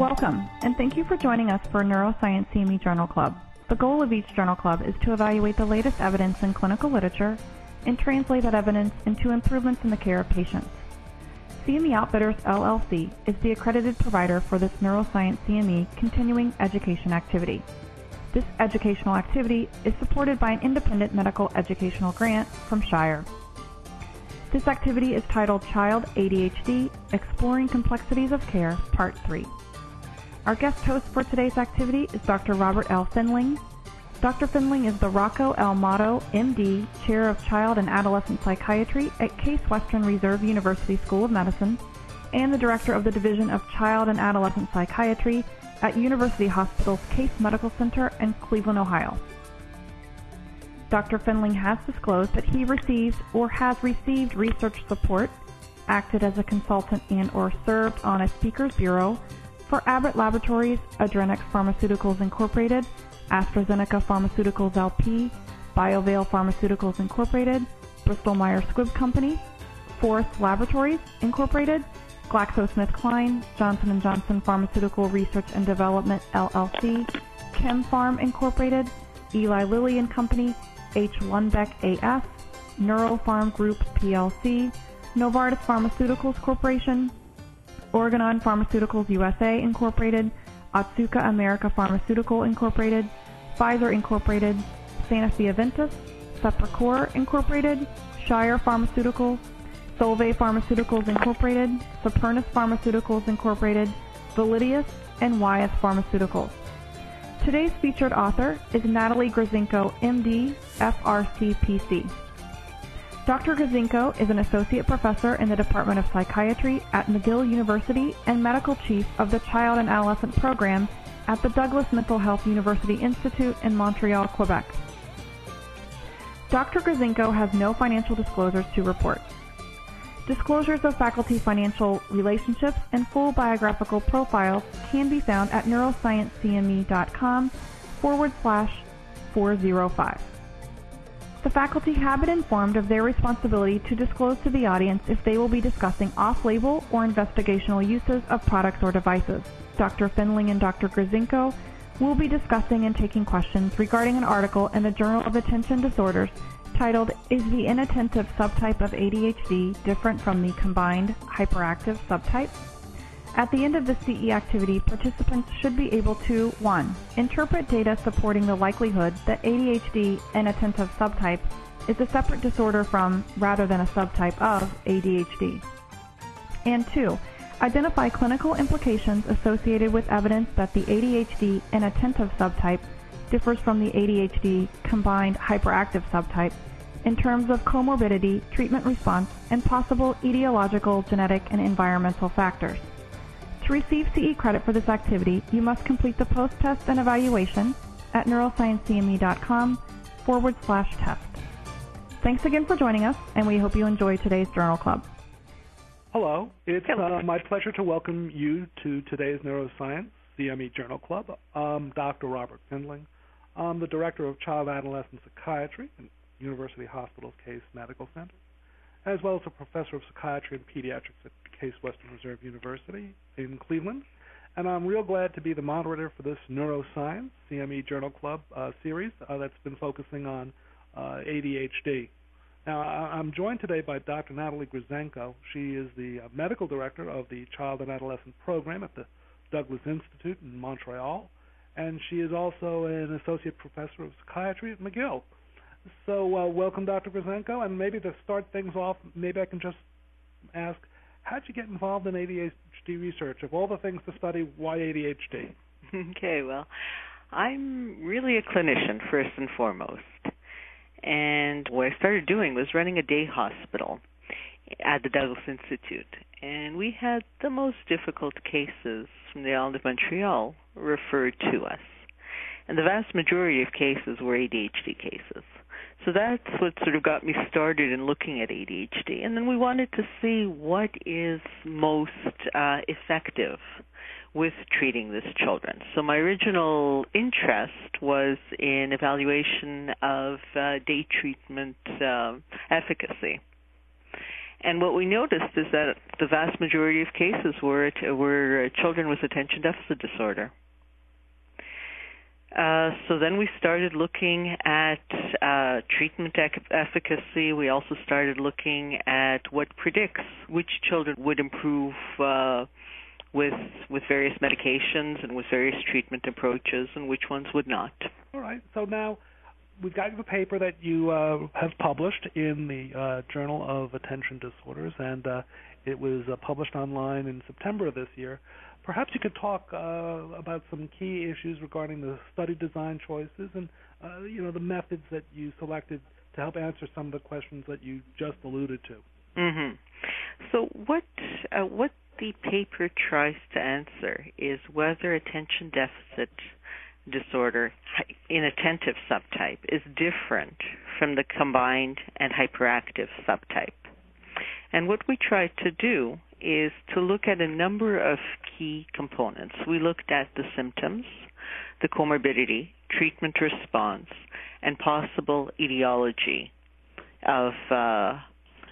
Welcome, and thank you for joining us for Neuroscience CME Journal Club. The goal of each journal club is to evaluate the latest evidence in clinical literature and translate that evidence into improvements in the care of patients. CME Outfitters LLC is the accredited provider for this Neuroscience CME continuing education activity. This educational activity is supported by an independent medical educational grant from Shire. This activity is titled Child ADHD Exploring Complexities of Care, Part 3. Our guest host for today's activity is Dr. Robert L. Findling. Dr. Findling is the Rocco L. Motto, MD, Chair of Child and Adolescent Psychiatry at Case Western Reserve University School of Medicine and the Director of the Division of Child and Adolescent Psychiatry at University Hospital's Case Medical Center in Cleveland, Ohio. Dr. Findling has disclosed that he receives or has received research support, acted as a consultant and or served on a speakers bureau for Abbott Laboratories, Addrenex Pharmaceuticals Incorporated, AstraZeneca Pharmaceuticals LP, Biovail Pharmaceuticals Incorporated, Bristol Myers Squibb Company, Forest Laboratories Incorporated, GlaxoSmithKline, Johnson & Johnson Pharmaceutical Research and Development LLC, KemPharm Incorporated, Eli Lilly and Company, H. Lundbeck AS, Neuropharm Group PLC, Novartis Pharmaceuticals Corporation, Organon Pharmaceuticals USA Incorporated, Otsuka America Pharmaceutical Incorporated, Pfizer Incorporated, Sanofi Aventis, Sepracor Incorporated, Shire Pharmaceuticals, Solvay Pharmaceuticals Incorporated, Supernus Pharmaceuticals Incorporated, Validus, and Wyeth Pharmaceuticals. Today's featured author is Natalie Grizenko, MD, FRCPC. Dr. Grizenko is an associate professor in the Department of Psychiatry at McGill University and medical chief of the Child and Adolescent Program at the Douglas Mental Health University Institute in Montreal, Quebec. Dr. Grizenko has no financial disclosures to report. Disclosures of faculty financial relationships and full biographical profiles can be found at neurosciencecme.com forward slash 405. The faculty have been informed of their responsibility to disclose to the audience if they will be discussing off-label or investigational uses of products or devices. Dr. Findling and Dr. Grizenko will be discussing and taking questions regarding an article in the Journal of Attention Disorders titled Is the Inattentive Subtype of ADHD Different from the Combined Hyperactive Subtype? At the end of the CE activity, participants should be able to 1. Interpret data supporting the likelihood that ADHD inattentive subtype is a separate disorder from, rather than a subtype of, ADHD. And 2. Identify clinical implications associated with evidence that the ADHD inattentive subtype differs from the ADHD combined hyperactive subtype in terms of comorbidity, treatment response, and possible etiological, genetic, and environmental factors. To receive CE credit for this activity, you must complete the post-test and evaluation at neurosciencecme.com forward slash test. Thanks again for joining us, and we hope you enjoy today's Journal Club. Hello. It's uh, my pleasure to welcome you to today's Neuroscience CME Journal Club. I'm Dr. Robert Findling. I'm the Director of Child Adolescent Psychiatry at University Hospital's Case Medical Center, as well as a Professor of Psychiatry and Pediatrics at Case Western Reserve University in Cleveland. And I'm real glad to be the moderator for this Neuroscience CME Journal Club uh, series uh, that's been focusing on uh, ADHD. Now, I'm joined today by Dr. Natalie Grizenko. She is the uh, medical director of the Child and Adolescent Program at the Douglas Institute in Montreal, and she is also an associate professor of psychiatry at McGill. So, uh, welcome, Dr. Grizenko. And maybe to start things off, maybe I can just ask how'd you get involved in ADHD research? Of all the things to study, why ADHD? Okay, well, I'm really a clinician first and foremost. And what I started doing was running a day hospital at the Douglas Institute. And we had the most difficult cases from the island of Montreal referred to us. And the vast majority of cases were ADHD cases. So that's what sort of got me started in looking at ADHD. And then we wanted to see what is most uh, effective with treating these children. So my original interest was in evaluation of uh, day treatment uh, efficacy. And what we noticed is that the vast majority of cases were were children with attention deficit disorder. Uh, so then we started looking at uh, treatment ec- efficacy. We also started looking at what predicts which children would improve uh, with with various medications and with various treatment approaches, and which ones would not. All right. So now we've got the paper that you uh, have published in the uh, Journal of Attention Disorders, and it was published online in September of this year. Perhaps you could talk uh, about some key issues regarding the study design choices and uh, you know the methods that you selected to help answer some of the questions that you just alluded to. Mm-hmm. So what what the paper tries to answer is whether attention deficit disorder inattentive subtype is different from the combined and hyperactive subtype. And what we tried to do is to look at a number of key components. We looked at the symptoms, the comorbidity, treatment response, and possible etiology of uh,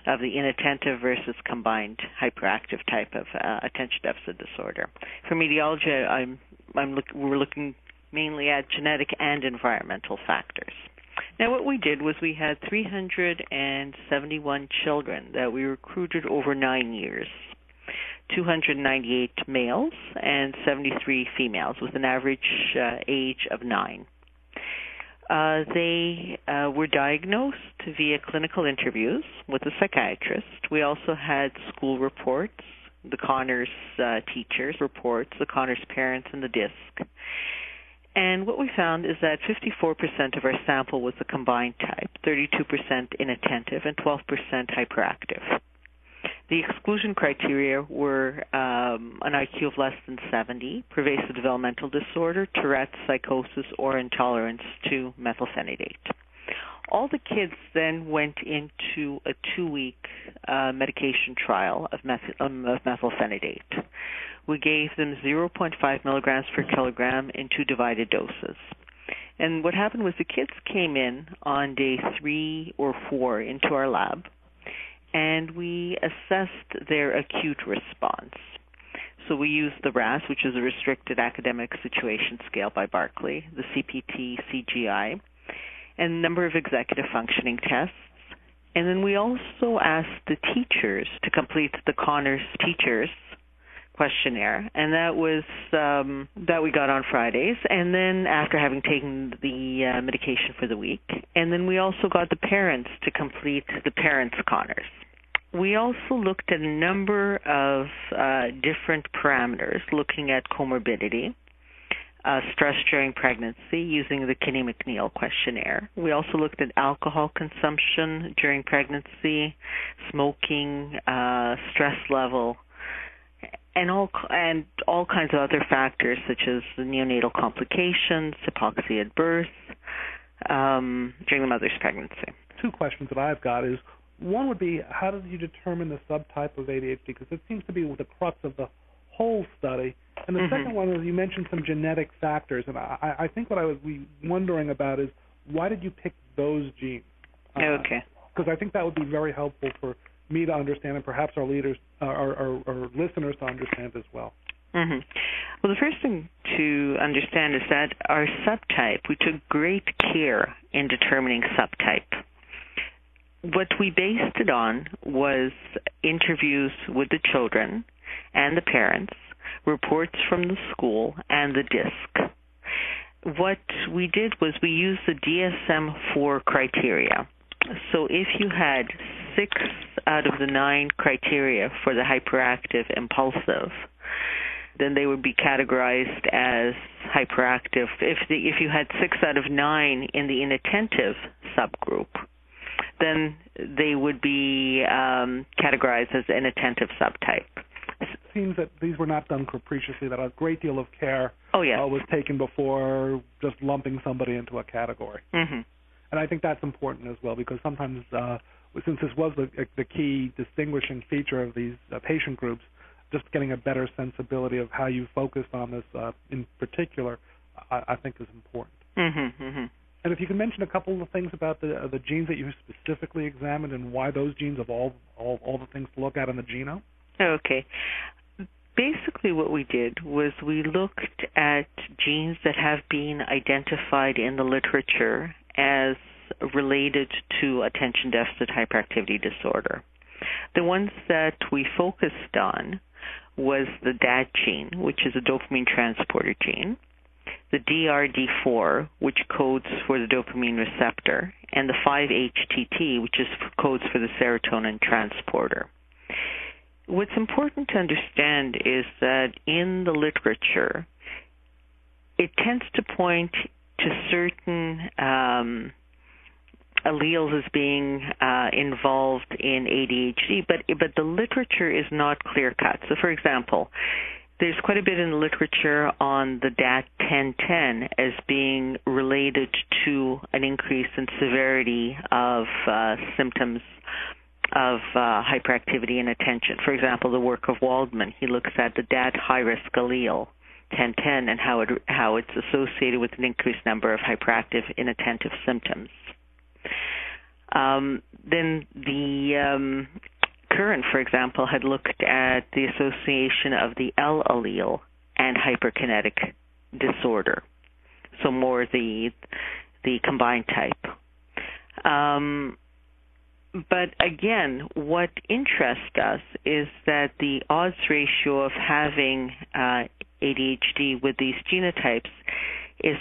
of the inattentive versus combined hyperactive type of uh, attention deficit disorder. For etiology, I'm, I'm look, we're looking mainly at genetic and environmental factors. Now, what we did was we had 371 children that we recruited over nine years. 298 males and 73 females with an average uh, age of nine. Uh, they uh, were diagnosed via clinical interviews with a psychiatrist. We also had school reports, the Conners uh, teachers' reports, the Conners parents, and the DISC. And what we found is that 54% of our sample was the combined type, 32% inattentive, and 12% hyperactive. The exclusion criteria were um, an IQ of less than 70, pervasive developmental disorder, Tourette's, psychosis, or intolerance to methylphenidate. All the kids then went into a two-week uh, medication trial of, meth- um, of methylphenidate. We gave them 0.5 milligrams per kilogram in two divided doses. And what happened was the kids came in on day three or four into our lab and we assessed their acute response. So we used the RAS, which is a Restricted Academic Situation Scale by Barkley, the CPT CGI, and a number of executive functioning tests. And then we also asked the teachers to complete the Conners Teachers questionnaire, and that was um, that we got on Fridays. And then after having taken the uh, medication for the week, and then we also got the parents to complete the parents' Conners. We also looked at a number of uh, different parameters, looking at comorbidity, uh, stress during pregnancy using the Kinney-McNeil questionnaire. We also looked at alcohol consumption during pregnancy, smoking, uh, stress level, and all and all kinds of other factors such as neonatal complications, hypoxia at birth, um, during the mother's pregnancy. Two questions that I've got is one would be how did you determine the subtype of ADHD because it seems to be the crux of the whole study. And the mm-hmm. second one is you mentioned some genetic factors, and I, I think what I would be wondering about is why did you pick those genes? Uh, okay. Because I think that would be very helpful for me to understand, and perhaps our leaders, uh, our, our, our listeners to understand as well. Mm-hmm. Well, the first thing to understand is that our subtype, we took great care in determining subtype. What we based it on was interviews with the children and the parents, reports from the school, and the DISC. What we did was we used the DSM 4 criteria. So if you had six out of the nine criteria for the hyperactive impulsive, then they would be categorized as hyperactive. If the, if you had six out of nine in the inattentive subgroup, then they would be um, categorized as an inattentive subtype. It seems that these were not done capriciously; that a great deal of care oh, yes. uh, was taken before just lumping somebody into a category. Mm-hmm. And I think that's important as well because sometimes uh, since this was the, the key distinguishing feature of these uh, patient groups, just getting a better sensibility of how you focused on this uh, in particular, I, I think is important. Mm-hmm, mm-hmm. And if you can mention a couple of things about the uh, the genes that you specifically examined and why those genes of all all all the things to look at in the genome. Okay. Basically, what we did was we looked at genes that have been identified in the literature as related to attention deficit hyperactivity disorder. The ones that we focused on was the DAT gene, which is a dopamine transporter gene, the DRD4, which codes for the dopamine receptor, and the 5-HTT, which is codes for the serotonin transporter. What's important to understand is that in the literature, it tends to point to certain um, alleles as being uh, involved in ADHD, but but the literature is not clear cut. So, for example, there's quite a bit in the literature on the DAT1010 as being related to an increase in severity of uh, symptoms of uh, hyperactivity and attention. For example, the work of Waldman, he looks at the DAT high risk allele 1010 and how it how it's associated with an increased number of hyperactive inattentive symptoms. Um, then the um, Curran, for example, had looked at the association of the L allele and hyperkinetic disorder, so more the the combined type. Um, but again, what interests us is that the odds ratio of having uh, ADHD with these genotypes is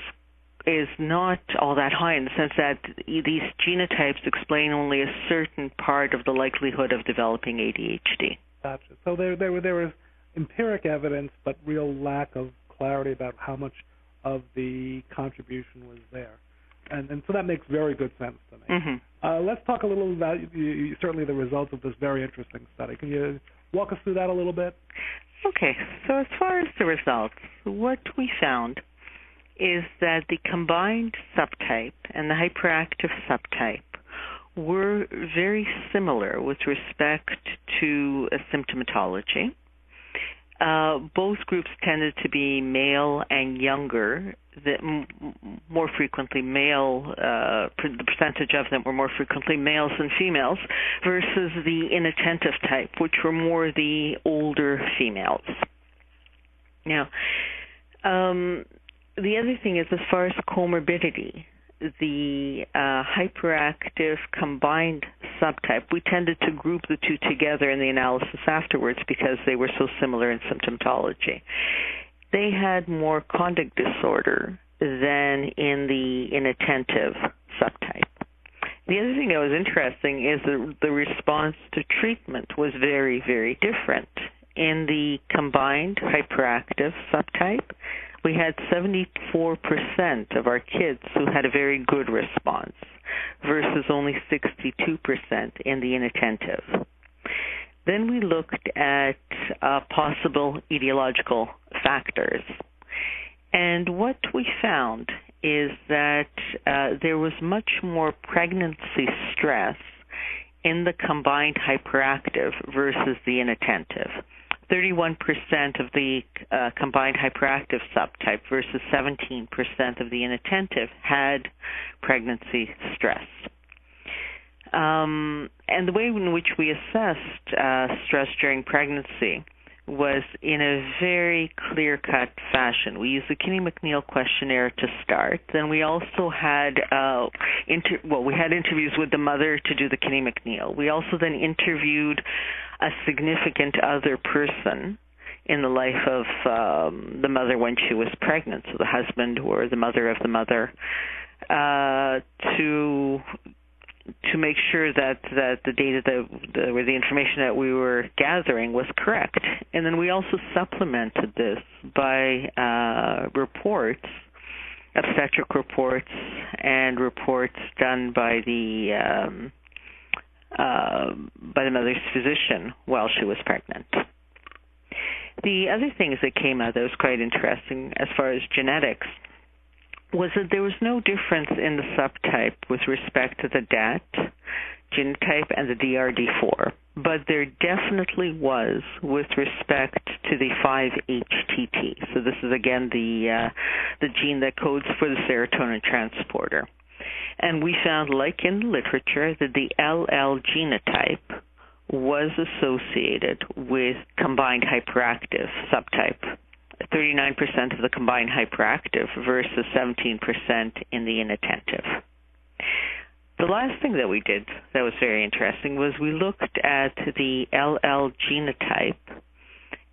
is not all that high in the sense that these genotypes explain only a certain part of the likelihood of developing ADHD. Gotcha. So there, there, there was empiric evidence, but real lack of clarity about how much of the contribution was there, and and so that makes very good sense to me. Mm-hmm. Uh, let's talk a little about you, certainly the results of this very interesting study. Can you walk us through that a little bit? Okay. So as far as the results, what we found is that the combined subtype and the hyperactive subtype were very similar with respect to symptomatology. Uh, both groups tended to be male and younger. That m- more frequently male, uh, the percentage of them were more frequently males than females, versus the inattentive type, which were more the older females. Now, um, the other thing is as far as comorbidity, the uh, hyperactive combined subtype, we tended to group the two together in the analysis afterwards because they were so similar in symptomatology. They had more conduct disorder than in the inattentive subtype. The other thing that was interesting is the, the response to treatment was very, very different. In the combined hyperactive subtype, we had 74% of our kids who had a very good response versus only 62% in the inattentive. Then we looked at uh, possible etiological factors. And what we found is that uh, there was much more pregnancy stress in the combined hyperactive versus the inattentive. 31% of the uh, combined hyperactive subtype versus 17% of the inattentive had pregnancy stress. Um, and the way in which we assessed uh, stress during pregnancy was in a very clear cut fashion. We used the Kinney McNeil questionnaire to start. Then we also had uh, inter- well, we had interviews with the mother to do the Kinney McNeil. We also then interviewed a significant other person in the life of um, the mother when she was pregnant, so the husband or the mother of the mother, uh, to to make sure that that the data that the, the information that we were gathering was correct. And then we also supplemented this by uh, reports, obstetric reports, and reports done by the um, uh, by the mother's physician while she was pregnant. The other things that came out that was quite interesting as far as genetics was that there was no difference in the subtype with respect to the DAT genotype and the DRD4, but there definitely was with respect to the 5-HTT. So this is again the uh, the gene that codes for the serotonin transporter. And we found, like in the literature, that the LL genotype was associated with combined hyperactive subtype. 39% of the combined hyperactive versus 17% in the inattentive. The last thing that we did that was very interesting was we looked at the LL genotype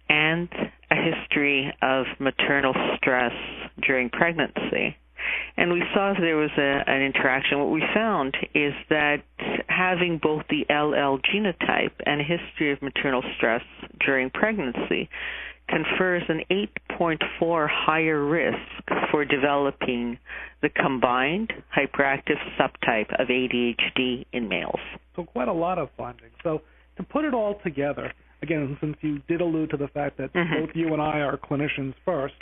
and a history of maternal stress during pregnancy. And we saw there was a, an interaction. What we found is that having both the LL genotype and a history of maternal stress during pregnancy confers an 8.4 higher risk for developing the combined hyperactive subtype of ADHD in males. So, quite a lot of findings. So, to put it all together, again, since you did allude to the fact that mm-hmm. both you and I are clinicians first,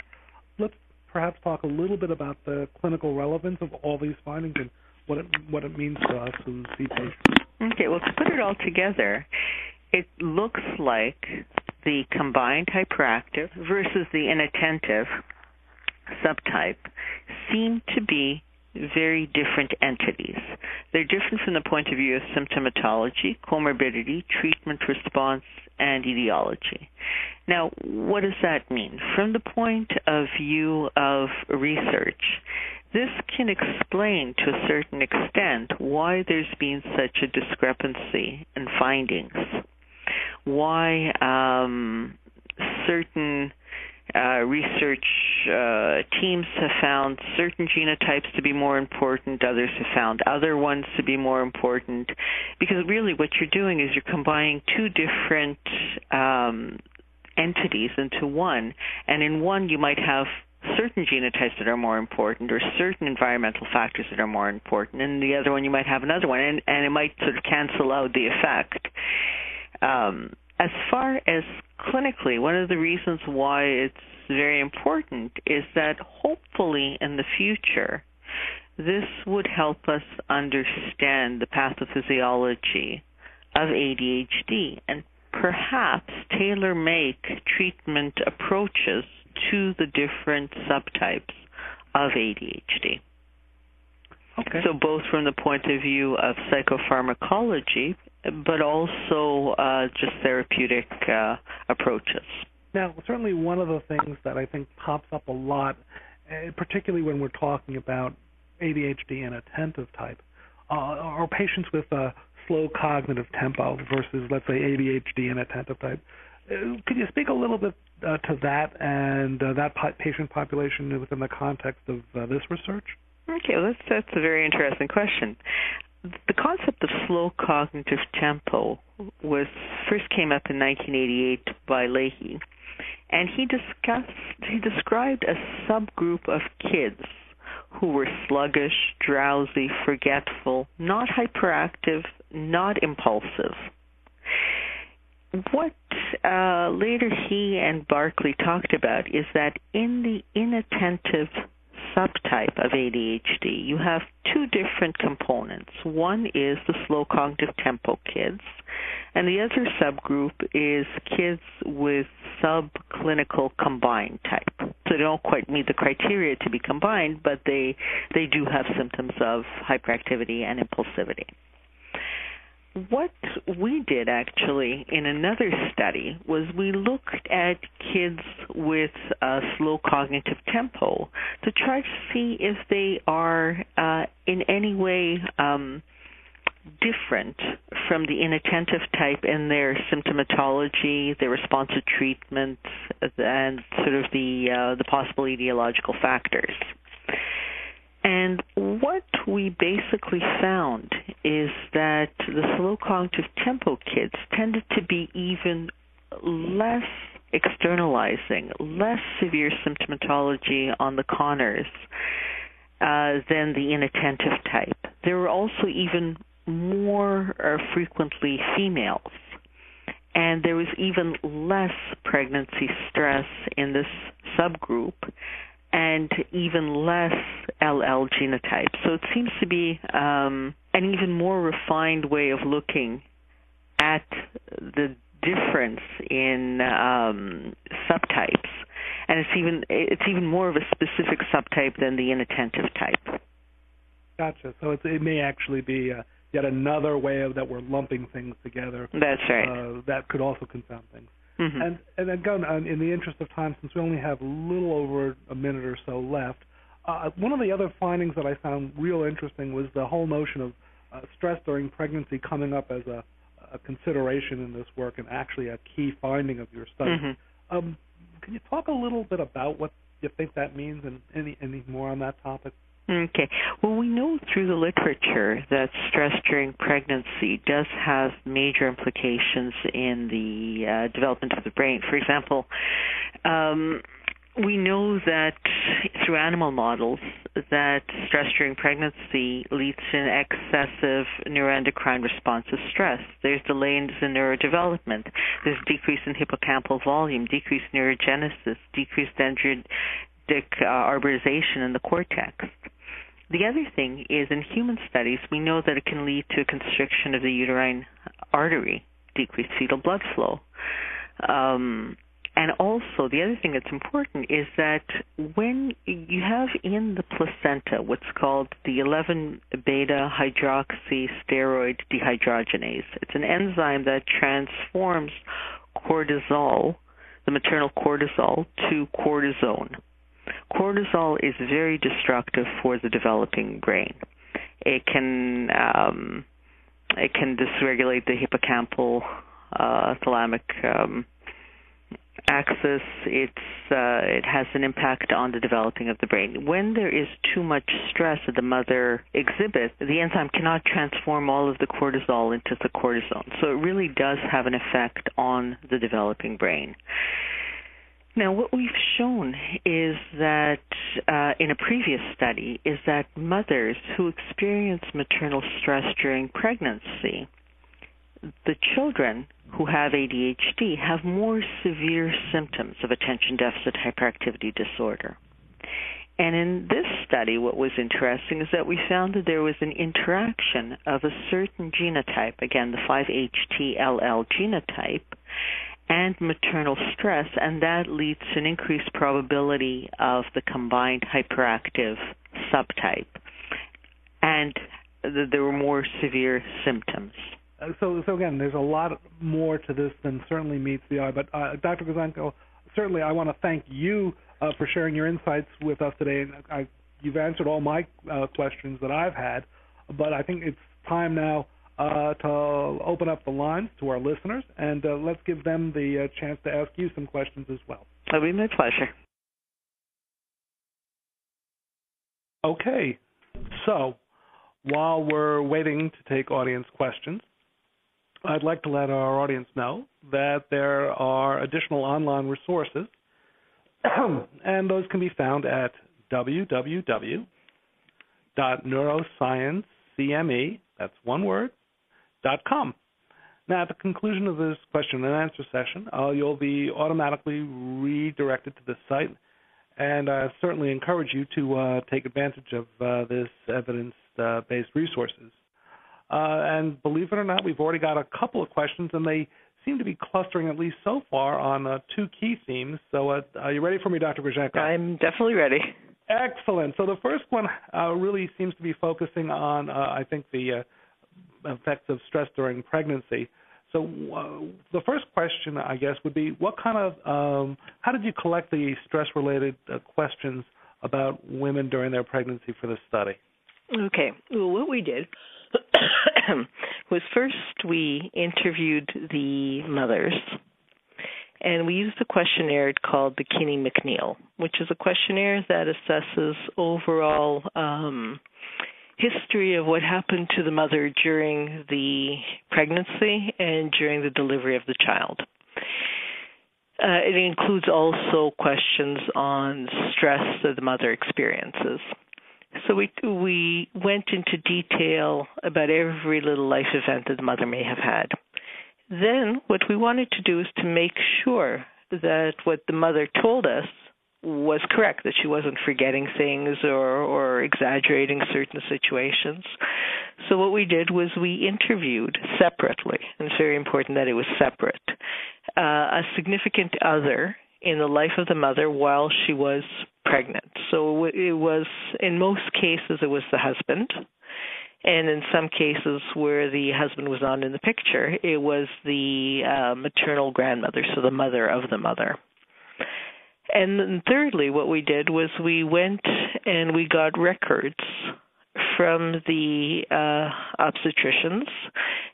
let's perhaps talk a little bit about the clinical relevance of all these findings and what it what it means to us who see patients. Okay, well, to put it all together, it looks like the combined hyperactive versus the inattentive subtype seem to be very different entities. They're different from the point of view of symptomatology, comorbidity, treatment response, and etiology. Now, what does that mean? From the point of view of research, this can explain to a certain extent why there's been such a discrepancy in findings, why um, certain uh, research uh, teams have found certain genotypes to be more important, others have found other ones to be more important, because really what you're doing is you're combining two different um, entities into one, and in one you might have certain genotypes that are more important or certain environmental factors that are more important. And in the other one you might have another one. And, and it might sort of cancel out the effect um, as far as clinically, one of the reasons why it's very important is that hopefully in the future, this would help us understand the pathophysiology of ADHD and perhaps tailor make treatment approaches to the different subtypes of ADHD. Okay. So, both from the point of view of psychopharmacology, but also uh, just therapeutic uh, approaches. Now, certainly one of the things that I think pops up a lot, uh, particularly when we're talking about ADHD and attentive type, uh, are patients with a slow cognitive tempo versus, let's say, ADHD and attentive type. Uh, could you speak a little bit uh, to that and uh, that po- patient population within the context of uh, this research? Okay, well, that's that's a very interesting question the concept of slow cognitive tempo was first came up in 1988 by Lahey, and he discussed he described a subgroup of kids who were sluggish, drowsy, forgetful, not hyperactive, not impulsive. What uh, later he and Barkley talked about is that in the inattentive subtype of ADHD, you have two different components. One is the slow cognitive tempo kids, and the other subgroup is kids with subclinical combined type. So they don't quite meet the criteria to be combined, but they they do have symptoms of hyperactivity and impulsivity what we did actually in another study was we looked at kids with a slow cognitive tempo to try to see if they are uh, in any way um, different from the inattentive type in their symptomatology, their response to treatment, and sort of the uh, the possible etiological factors. And what we basically found is that the slow cognitive tempo kids tended to be even less externalizing, less severe symptomatology on the Conners uh, than the inattentive type. There were also even more uh, frequently females. And there was even less pregnancy stress in this subgroup and even less LL genotype. So it seems to be um, an even more refined way of looking at the difference in um, subtypes, and it's even it's even more of a specific subtype than the inattentive type. Gotcha. So it may actually be uh, yet another way of that we're lumping things together. That's right. Uh, that could also confound things. Mm-hmm. And and again, in the interest of time, since we only have a little over a minute or so left, uh, one of the other findings that I found real interesting was the whole notion of uh, stress during pregnancy coming up as a, a, consideration in this work and actually a key finding of your study. Mm-hmm. Um, can you talk a little bit about what you think that means and any any more on that topic? Okay. Well, we know through the literature that stress during pregnancy does have major implications in the uh, development of the brain. For example, um, we know that through animal models that stress during pregnancy leads to an excessive neuroendocrine response to stress. There's delays in neurodevelopment. There's decrease in hippocampal volume, decreased neurogenesis, decreased dendritic uh, arborization in the cortex. The other thing is in human studies, we know that it can lead to a constriction of the uterine artery, decreased fetal blood flow. Um, and also, the other thing that's important is that when you have in the placenta what's called the 11 beta hydroxysteroid dehydrogenase, it's an enzyme that transforms cortisol, the maternal cortisol, to cortisone. Cortisol is very destructive for the developing brain. It can um, it can dysregulate the hippocampal uh, thalamic um, axis. It's uh, it has an impact on the developing of the brain. When there is too much stress that the mother exhibits, the enzyme cannot transform all of the cortisol into the cortisone. So it really does have an effect on the developing brain. Now, what we've shown is that uh, in a previous study is that mothers who experience maternal stress during pregnancy, the children who have ADHD have more severe symptoms of attention deficit hyperactivity disorder. And in this study, what was interesting is that we found that there was an interaction of a certain genotype, again, the 5-HTLL genotype, and maternal stress, and that leads to an increased probability of the combined hyperactive subtype. And th- there were more severe symptoms. Uh, so, so again, there's a lot more to this than certainly meets the eye. But uh, Dr. Grizenko, certainly I want to thank you uh, for sharing your insights with us today. I, you've answered all my uh, questions that I've had, but I think it's time now uh, to open up the lines to our listeners, and uh, let's give them the uh, chance to ask you some questions as well. It'll be my pleasure. Okay, so while we're waiting to take audience questions, I'd like to let our audience know that there are additional online resources, and those can be found at www.neurosciencecme, that's one word, com. Now, at the conclusion of this question and answer session, uh, you'll be automatically redirected to this site, and I certainly encourage you to uh, take advantage of uh, this evidence-based resources. Uh, and believe it or not, we've already got a couple of questions, and they seem to be clustering, at least so far, on uh, two key themes. So, uh, are you ready for me, Dr. Grizenko? I'm definitely ready. Excellent. So, the first one really seems to be focusing on, I think, the effects of stress during pregnancy. So uh, the first question, I guess, would be what kind of um, how did you collect the stress-related uh, questions about women during their pregnancy for this study? Okay. Well, what we did was first we interviewed the mothers, and we used a questionnaire called the Kinney McNeil, which is a questionnaire that assesses overall um, history of what happened to the mother during the pregnancy and during the delivery of the child. Uh, it includes also questions on stress that the mother experiences. So we we went into detail about every little life event that the mother may have had. Then what we wanted to do is to make sure that what the mother told us was correct that she wasn't forgetting things or or exaggerating certain situations. So what we did was we interviewed separately, and it's very important that it was separate, uh, a significant other in the life of the mother while she was pregnant. So it was, in most cases, it was the husband. And in some cases where the husband was not in the picture, it was the uh, maternal grandmother, so the mother of the mother. And then thirdly, what we did was we went and we got records from the uh, obstetricians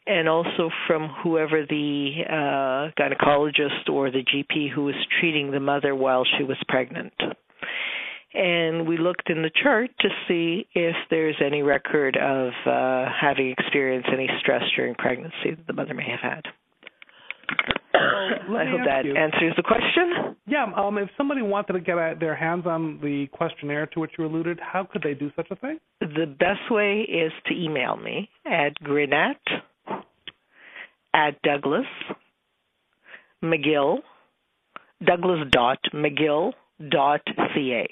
and also from whoever the uh, gynecologist or the GP who was treating the mother while she was pregnant. And we looked in the chart to see if there's any record of uh, having experienced any stress during pregnancy that the mother may have had. I hope that you, answers the question. Yeah, um, if somebody wanted to get their hands on the questionnaire to which you alluded, how could they do such a thing? The best way is to email me at grinette at Douglas McGill, Douglas dot McGill dot ca.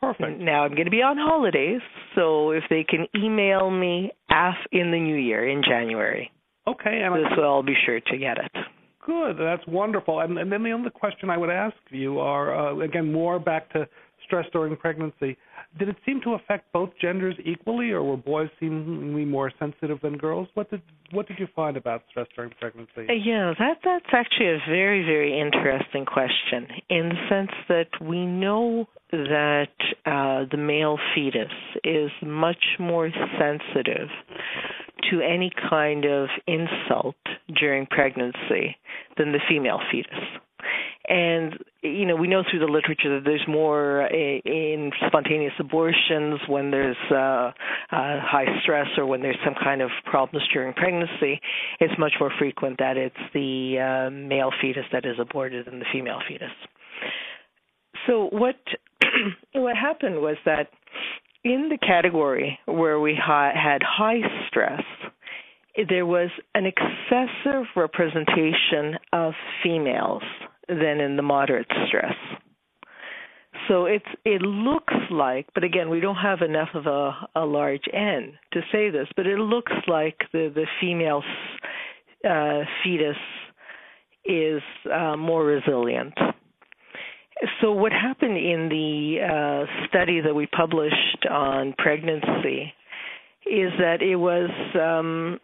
Perfect. Now I'm going to be on holidays, so if they can email me af in the new year in January. Okay, and this will I'll be sure to get it. Good, that's wonderful. And, and then the other question I would ask you are uh, again more back to stress during pregnancy. Did it seem to affect both genders equally, or were boys seemingly more sensitive than girls? What did what did you find about stress during pregnancy? Uh, yeah, that that's actually a very very interesting question in the sense that we know that uh, the male fetus is much more sensitive to any kind of insult during pregnancy than the female fetus. And you know, we know through the literature that there's more in spontaneous abortions when there's uh, uh, high stress or when there's some kind of problems during pregnancy. It's much more frequent that it's the uh, male fetus that is aborted than the female fetus. So what what happened was that in the category where we ha- had high stress, there was an excessive representation of females than in the moderate stress. So it's it looks like, but again, we don't have enough of a, a large N to say this, but it looks like the the female uh, fetus is uh, more resilient. So what happened in the uh, study that we published on pregnancy is that it was um,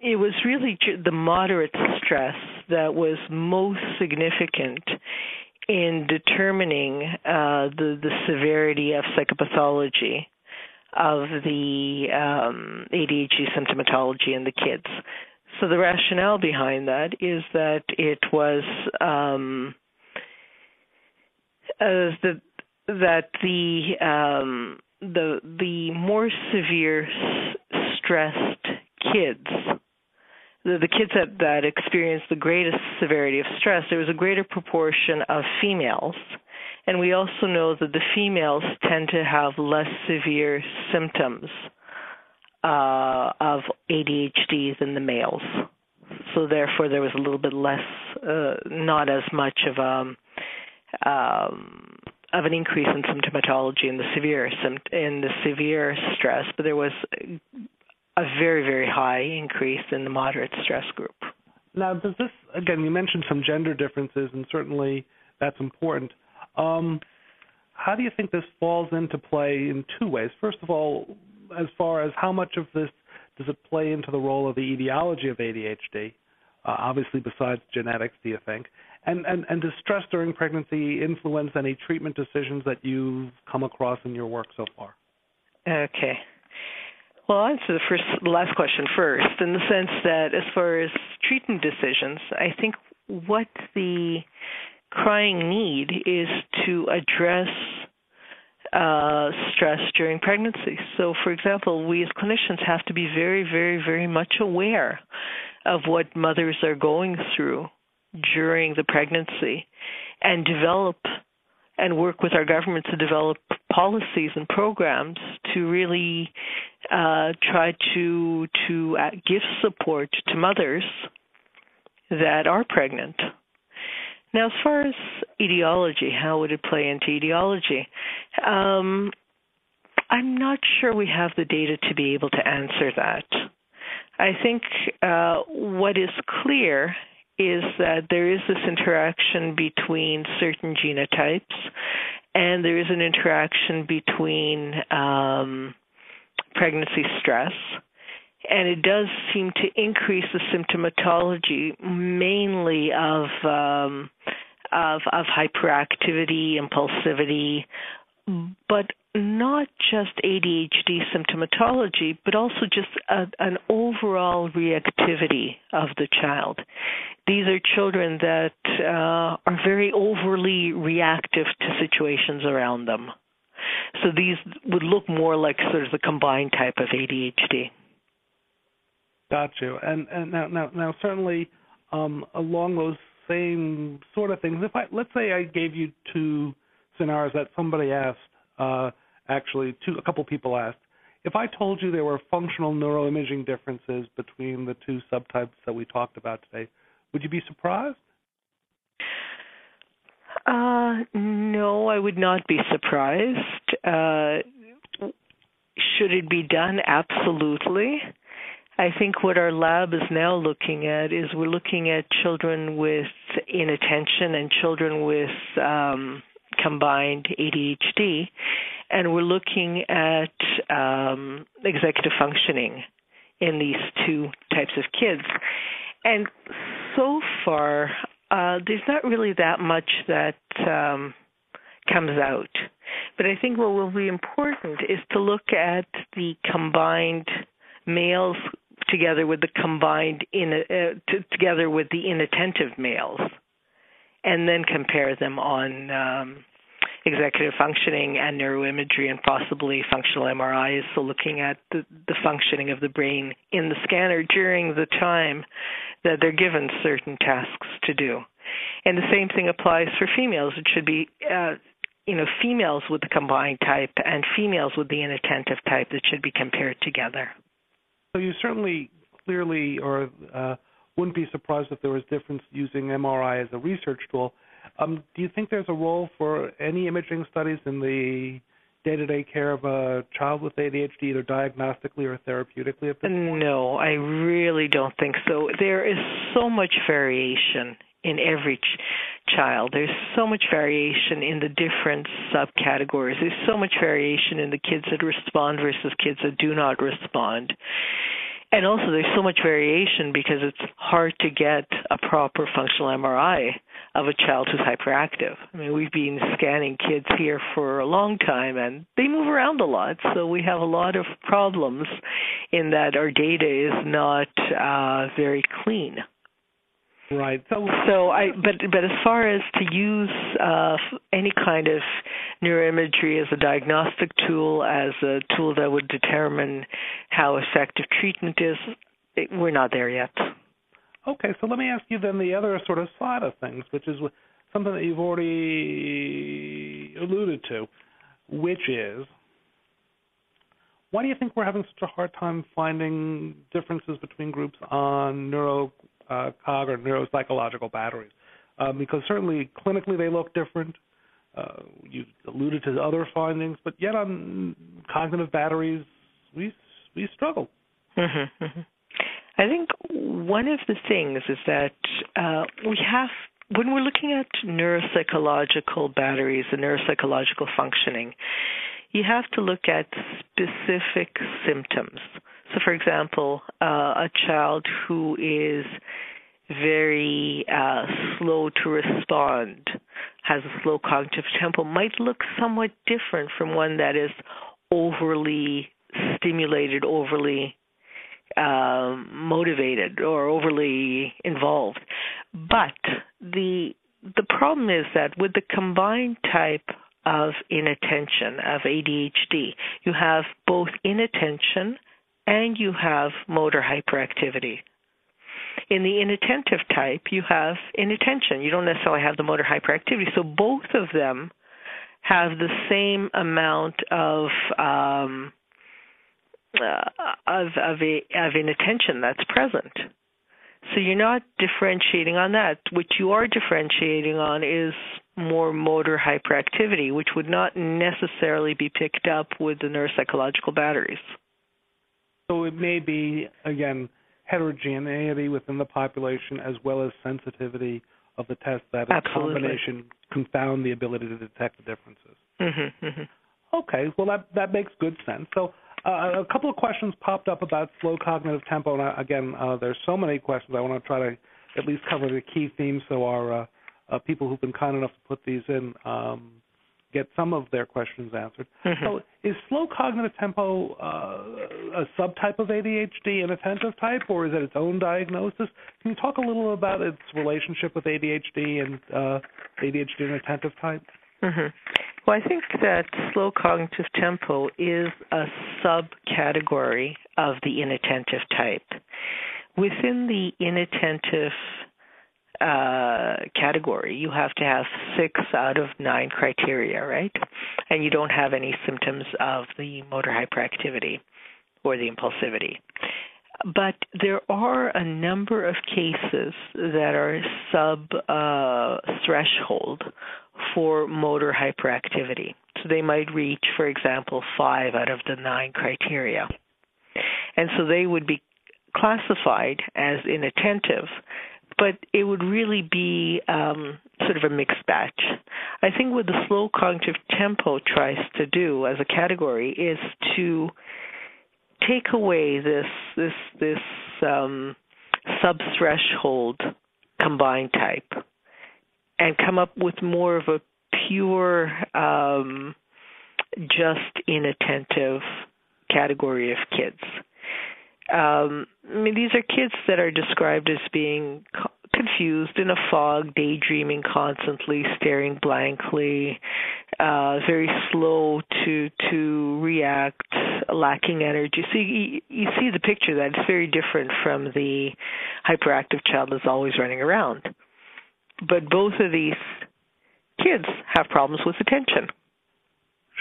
it was really the moderate stress that was most significant in determining uh, the the severity of psychopathology of the um, ADHD symptomatology in the kids. So the rationale behind that is that it was um, uh, the that the um, the the more severe s- stressed kids the, the kids that, that experienced the greatest severity of stress, there was a greater proportion of females. And we also know that the females tend to have less severe symptoms uh, of ADHD than the males. So therefore, there was a little bit less, uh, not as much of a um, of an increase in symptomatology in the severe in the severe stress, but there was a very, very high increase in the moderate stress group. Now, does this, again, you mentioned some gender differences, and certainly that's important. Um, how do you think this falls into play in two ways? First of all, as far as how much of this does it play into the role of the etiology of ADHD? Uh, obviously, besides genetics, do you think? And, and and does stress during pregnancy influence any treatment decisions that you've come across in your work so far? Okay. Well, I'll answer the first, last question first, in the sense that as far as treatment decisions, I think what the crying need is to address uh, stress during pregnancy. So, for example, we as clinicians have to be very, very, very much aware of what mothers are going through during the pregnancy and develop and work with our government to develop policies and programs to really uh, try to to uh, give support to mothers that are pregnant. Now, as far as etiology, how would it play into etiology? Um, I'm not sure we have the data to be able to answer that. I think uh, what is clear is that there is this interaction between certain genotypes and there is an interaction between um, pregnancy stress. And it does seem to increase the symptomatology mainly of um, of, of hyperactivity, impulsivity, but not just ADHD symptomatology, but also just a, an overall reactivity of the child. These are children that uh, are very overly reactive to situations around them. So these would look more like sort of the combined type of ADHD. Got you. And and now now now certainly um, along those same sort of things. If I let's say I gave you two scenarios that somebody asked, uh, actually two a couple people asked. If I told you there were functional neuroimaging differences between the two subtypes that we talked about today, would you be surprised? Uh, no, I would not be surprised. Uh, should it be done? Absolutely. I think what our lab is now looking at is we're looking at children with inattention and children with um, combined ADHD, and we're looking at um, executive functioning in these two types of kids. And so far, uh, there's not really that much that um, comes out. But I think what will be important is to look at the combined males together with the combined in uh, t- together with the inattentive males, and then compare them on um, executive functioning and neuroimagery and possibly functional MRIs. So looking at the, the functioning of the brain in the scanner during the time that they're given certain tasks to do. And the same thing applies for females. It should be uh, you know females with the combined type and females with the inattentive type that should be compared together. So you certainly clearly or uh, wouldn't be surprised if there was difference using MRI as a research tool. Um, do you think there's a role for any imaging studies in the day-to-day care of a child with ADHD, either diagnostically or therapeutically? At this point? No, I really don't think so. There is so much variation in every ch- child. There's so much variation in the different subcategories. There's so much variation in the kids that respond versus kids that do not respond. And also, there's so much variation because it's hard to get a proper functional MRI of a child who's hyperactive. I mean, we've been scanning kids here for a long time and they move around a lot, so we have a lot of problems in that our data is not uh, very clean. Right. So, so I, but but as far as to use uh, any kind of neuroimagery as a diagnostic tool, as a tool that would determine how effective treatment is, it, we're not there yet. Okay, so let me ask you then the other sort of side of things, which is something that you've already alluded to, which is why do you think we're having such a hard time finding differences between groups on neuro uh, cog or neuropsychological batteries. Um, because certainly clinically they look different. Uh, you alluded to other findings, but yet on cognitive batteries we we struggle. Mm-hmm, mm-hmm. I think one of the things is that uh, we have when we're looking at neuropsychological batteries and neuropsychological functioning, you have to look at specific symptoms. So, for example, uh, a child who is very uh, slow to respond, has a slow cognitive tempo, might look somewhat different from one that is overly stimulated, overly um, motivated, or overly involved. But the the problem is that with the combined type of inattention of ADHD, you have both inattention and you have motor hyperactivity. In the inattentive type, you have inattention. You don't necessarily have the motor hyperactivity. So both of them have the same amount of um, uh, of of, a, of inattention that's present. So you're not differentiating on that. What you are differentiating on is more motor hyperactivity, which would not necessarily be picked up with the neuropsychological batteries. So it may be, again, heterogeneity within the population as well as sensitivity of the test that in Absolutely. combination confound the ability to detect the differences. Mm-hmm, mm-hmm. Okay, well that that makes good sense. So uh, a couple of questions popped up about slow cognitive tempo, and I, again, uh, there's so many questions. I want to try to at least cover the key themes so our uh, uh, people who've been kind enough to put these in um, get some of their questions answered. Mm-hmm. So, is slow cognitive tempo uh, a subtype of ADHD, an attentive type, or is it its own diagnosis? Can you talk a little about its relationship with ADHD and uh, ADHD and attentive type? Mm-hmm. Well, I think that slow cognitive tempo is a subcategory of the inattentive type. Within the inattentive uh, category, you have to have six out of nine criteria, right? And you don't have any symptoms of the motor hyperactivity or the impulsivity. But there are a number of cases that are sub uh, threshold for motor hyperactivity. So they might reach, for example, five out of the nine criteria. And so they would be classified as inattentive, but it would really be um, sort of a mixed batch. I think what the slow cognitive tempo tries to do as a category is to take away this this this um, sub threshold combined type and come up with more of a pure um, just inattentive category of kids um, I mean, these are kids that are described as being co- confused in a fog, daydreaming constantly, staring blankly, uh, very slow to to react, lacking energy. So you, you see the picture that it's very different from the hyperactive child that's always running around. But both of these kids have problems with attention.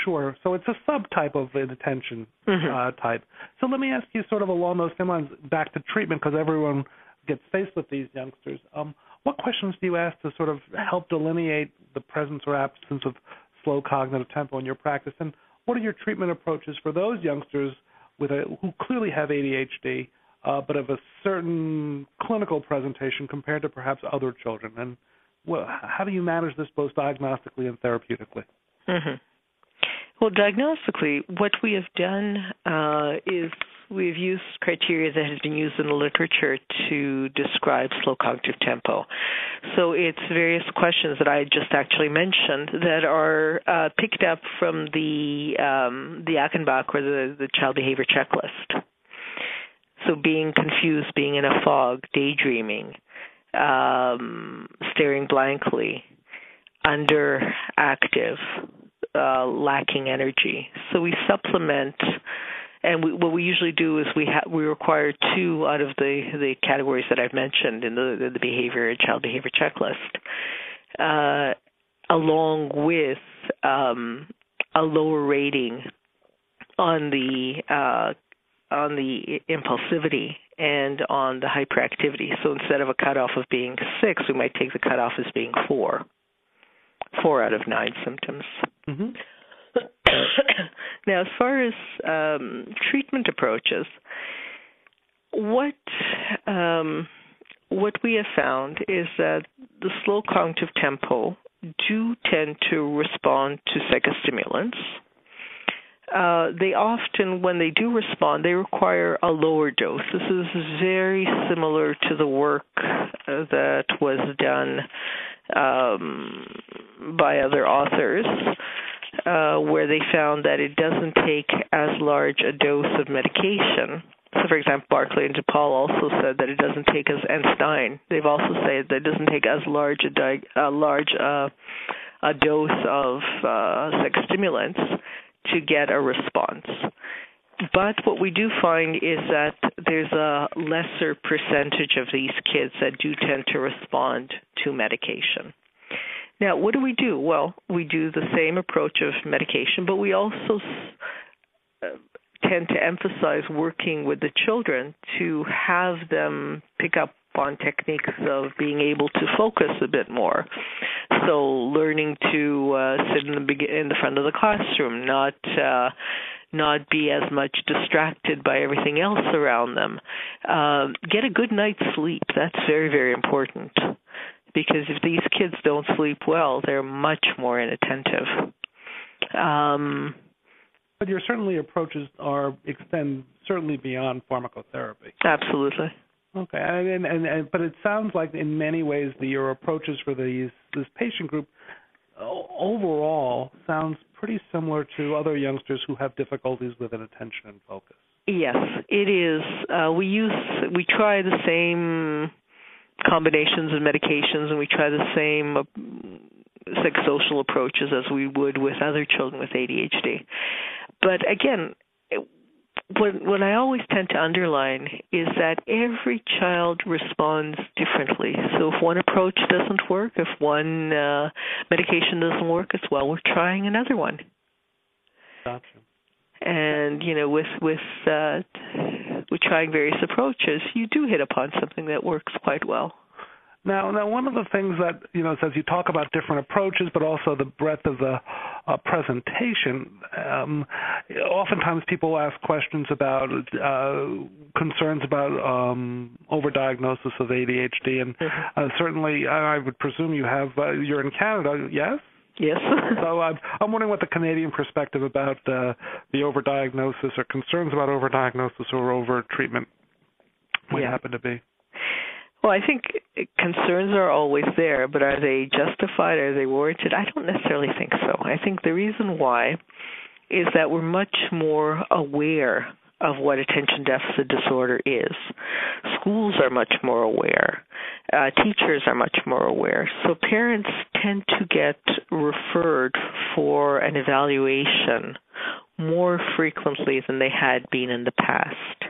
Sure. So it's a subtype of inattention Mhm. uh, type. So let me ask you, sort of along those same lines, back to treatment, because everyone gets faced with these youngsters. Um, what questions do you ask to sort of help delineate the presence or absence of slow cognitive tempo in your practice, and what are your treatment approaches for those youngsters with a, who clearly have ADHD, uh, but of a certain clinical presentation compared to perhaps other children? And well, how do you manage this both diagnostically and therapeutically? hmm Well, diagnostically, what we have done uh, is we've used criteria that has been used in the literature to describe slow cognitive tempo. So it's various questions that I just actually mentioned that are uh, picked up from the um, the Achenbach or the, the child behavior checklist. So being confused, being in a fog, daydreaming, um, staring blankly, underactive, uh, lacking energy. So we supplement, and we, what we usually do is we ha- we require two out of the the categories that I've mentioned in the the behavior child behavior checklist, uh, along with um, a lower rating on the uh, on the impulsivity and on the hyperactivity. So instead of a cutoff of being six, we might take the cutoff as being four. Four out of nine symptoms. Mm-hmm. now, as far as um, treatment approaches, what um, what we have found is that the slow cognitive tempo do tend to respond to psychostimulants. Uh, they often, when they do respond, they require a lower dose. This is very similar to the work uh, that was done um, by other authors, uh, where they found that it doesn't take as large a dose of medication. So, for example, Barkley and DuPaul also said that it doesn't take as and Stein. They've also said that it doesn't take as large a, di- a large uh, a dose of uh, psychostimulants to get a response. But what we do find is that there's a lesser percentage of these kids that do tend to respond to medication. Now, what do we do? Well, we do the same approach of medication, but we also uh, tend to emphasize working with the children to have them pick up on techniques of being able to focus a bit more. So learning to uh, sit in the beg- in the front of the classroom, not uh, not be as much distracted by everything else around them. Uh, get a good night's sleep. That's very very important because if these kids don't sleep well, they're much more inattentive. Um, but your certainly approaches are extend certainly beyond pharmacotherapy. Absolutely. Okay, and, and, and but it sounds like in many ways the, your approaches for these this patient group overall sounds pretty similar to other youngsters who have difficulties with an attention and focus. Yes, it is. Uh, we use we try the same combinations of medications, and we try the same psychosocial approaches as we would with other children with ADHD. But again, what what I always tend to underline is that every child responds differently. So if one approach doesn't work, if one uh, medication doesn't work, it's well we're trying another one. Gotcha. And you know, with with uh, with trying various approaches, you do hit upon something that works quite well. Now, now, one of the things that you know says you talk about different approaches, but also the breadth of the uh, presentation. Um, oftentimes, people ask questions about uh, concerns about um, overdiagnosis of ADHD, and mm-hmm. uh, certainly, I would presume you have. Uh, you're in Canada, yes? Yes. so I'm, I'm wondering what the Canadian perspective about uh, the overdiagnosis or concerns about overdiagnosis or overtreatment might yeah. happen to be. Well, I think concerns are always there, but are they justified? Are they warranted? I don't necessarily think so. I think the reason why is that we're much more aware of what attention deficit disorder is. Schools are much more aware. Uh, teachers are much more aware. So parents tend to get referred for an evaluation more frequently than they had been in the past.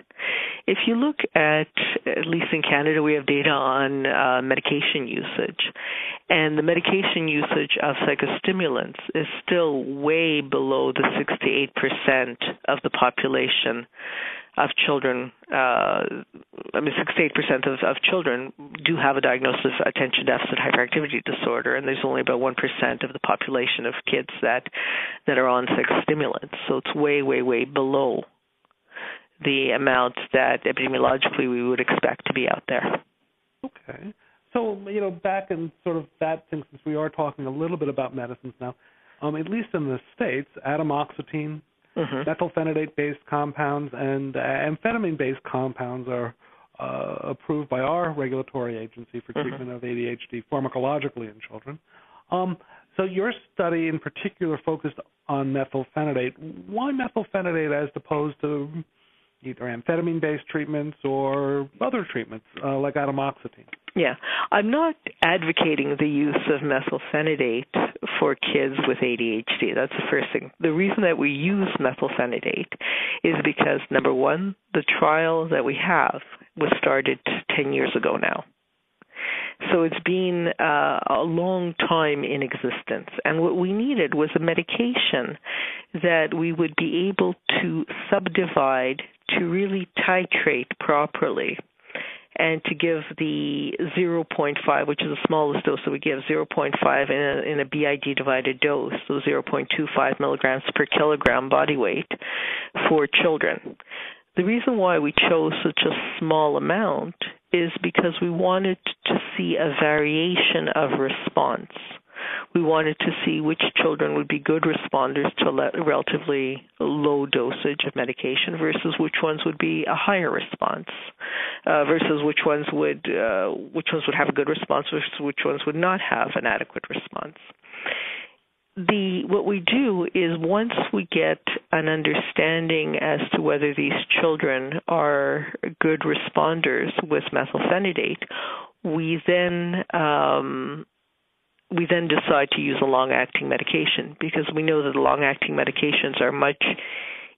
If you look at, at least in Canada, we have data on uh, medication usage, and the medication usage of psychostimulants is still way below the 68% of the population of children. Uh, I mean, 68% of, of children do have a diagnosis of attention deficit hyperactivity disorder, and there's only about 1% of the population of kids that that are on psychostimulants. So it's way, way, way below the amount that epidemiologically we would expect to be out there. Okay. So, you know, back in sort of that thing, since we are talking a little bit about medicines now, um, at least in the States, atomoxetine, mm-hmm. methylphenidate-based compounds, and uh, amphetamine-based compounds are uh, approved by our regulatory agency for mm-hmm. treatment of ADHD pharmacologically in children. Um, so your study in particular focused on methylphenidate. Why methylphenidate as opposed to either amphetamine based treatments or other treatments uh, like atomoxetine. Yeah, I'm not advocating the use of methylphenidate for kids with ADHD. That's the first thing. The reason that we use methylphenidate is because number one, the trial that we have was started 10 years ago now. So it's been uh, a long time in existence. And what we needed was a medication that we would be able to subdivide to really titrate properly and to give the 0.5, which is the smallest dose that we give, 0.5 in a, in a BID divided dose, so 0.25 milligrams per kilogram body weight for children. The reason why we chose such a small amount is because we wanted to see a variation of response. We wanted to see which children would be good responders to a relatively low dosage of medication versus which ones would be a higher response, uh, versus which ones would uh, which ones would have a good response versus which ones would not have an adequate response. The what we do is once we get an understanding as to whether these children are good responders with methylphenidate, we then um, we then decide to use a long-acting medication because we know that the long-acting medications are much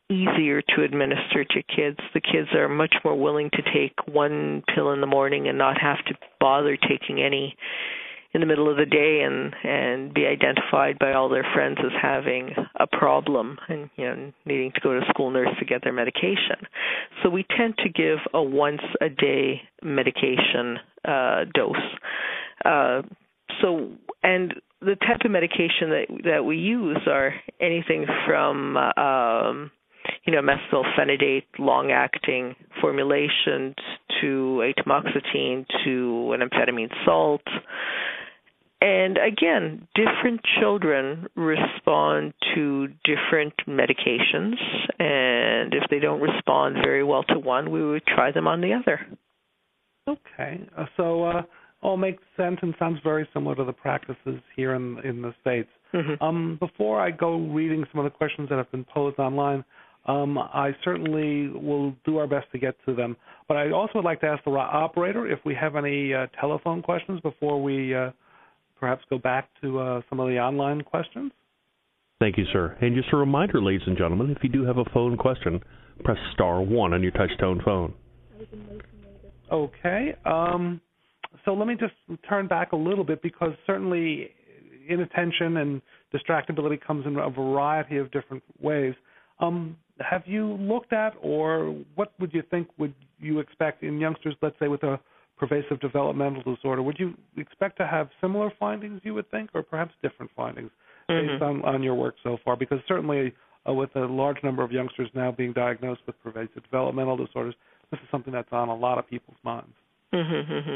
easier to administer to kids. The kids are much more willing to take one pill in the morning and not have to bother taking any in the middle of the day and and be identified by all their friends as having a problem and you know needing to go to school nurse to get their medication so we tend to give a once a day medication uh dose uh so and the type of medication that that we use are anything from um you know, methylphenidate long acting formulation to atomoxetine to an amphetamine salt and again, different children respond to different medications, and if they don't respond very well to one, we would try them on the other. Okay, so uh, all makes sense and sounds very similar to the practices here in in the states. Mm-hmm. Um, before I go reading some of the questions that have been posed online, um, I certainly will do our best to get to them. But I also would like to ask the operator if we have any uh, telephone questions before we uh, perhaps go back to uh, some of the online questions. Thank you, sir. And just a reminder, ladies and gentlemen, if you do have a phone question, press star one on your touch-tone phone. Okay. Um, so let me just turn back a little bit because certainly inattention and distractibility comes in a variety of different ways. Um, have you looked at, or what would you think would you expect in youngsters, let's say with a pervasive developmental disorder? Would you expect to have similar findings, you would think, or perhaps different findings mm-hmm. based on, on your work so far? Because certainly, uh, with a large number of youngsters now being diagnosed with pervasive developmental disorders, this is something that's on a lot of people's minds. Mm-hmm, mm-hmm.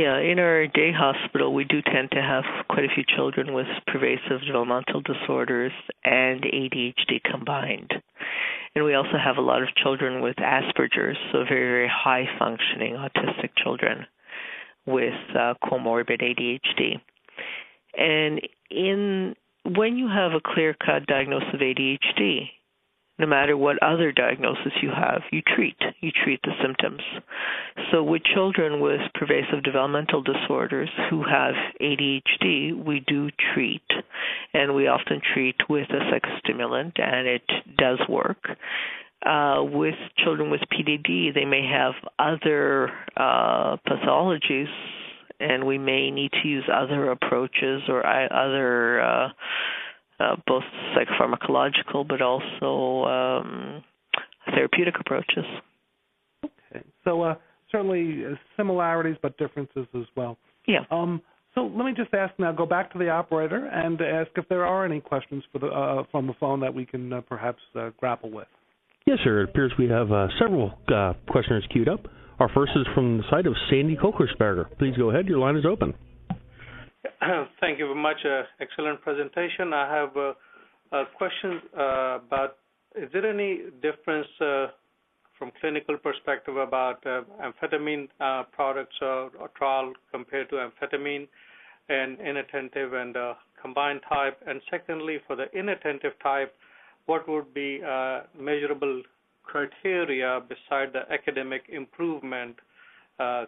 Yeah, in our day hospital, we do tend to have quite a few children with pervasive developmental disorders and ADHD combined. And we also have a lot of children with Asperger's, so very, very high functioning autistic children with uh, comorbid ADHD. And in when you have a clear cut diagnosis of ADHD, no matter what other diagnosis you have, you treat. You treat the symptoms. So, with children with pervasive developmental disorders who have ADHD, we do treat, and we often treat with a psychostimulant, and it does work. Uh, with children with PDD, they may have other uh, pathologies, and we may need to use other approaches or uh, other uh, uh, both psychopharmacological but also um, therapeutic approaches. Okay, so uh, certainly uh, similarities but differences as well. Yeah. Um, so let me just ask now, go back to the operator and ask if there are any questions for the, uh, from the phone that we can uh, perhaps uh, grapple with. Yes, sir. It appears we have uh, several uh, questioners queued up. Our first is from the side of Sandy Kochersberger. Please go ahead. Your line is open. Thank you very much. Uh, excellent presentation. I have uh, a question uh, about is there any difference uh, from clinical perspective about uh, amphetamine uh, products or, or, trial compared to amphetamine and inattentive and combined type? And secondly, for the inattentive type, what would be measurable criteria beside the academic improvement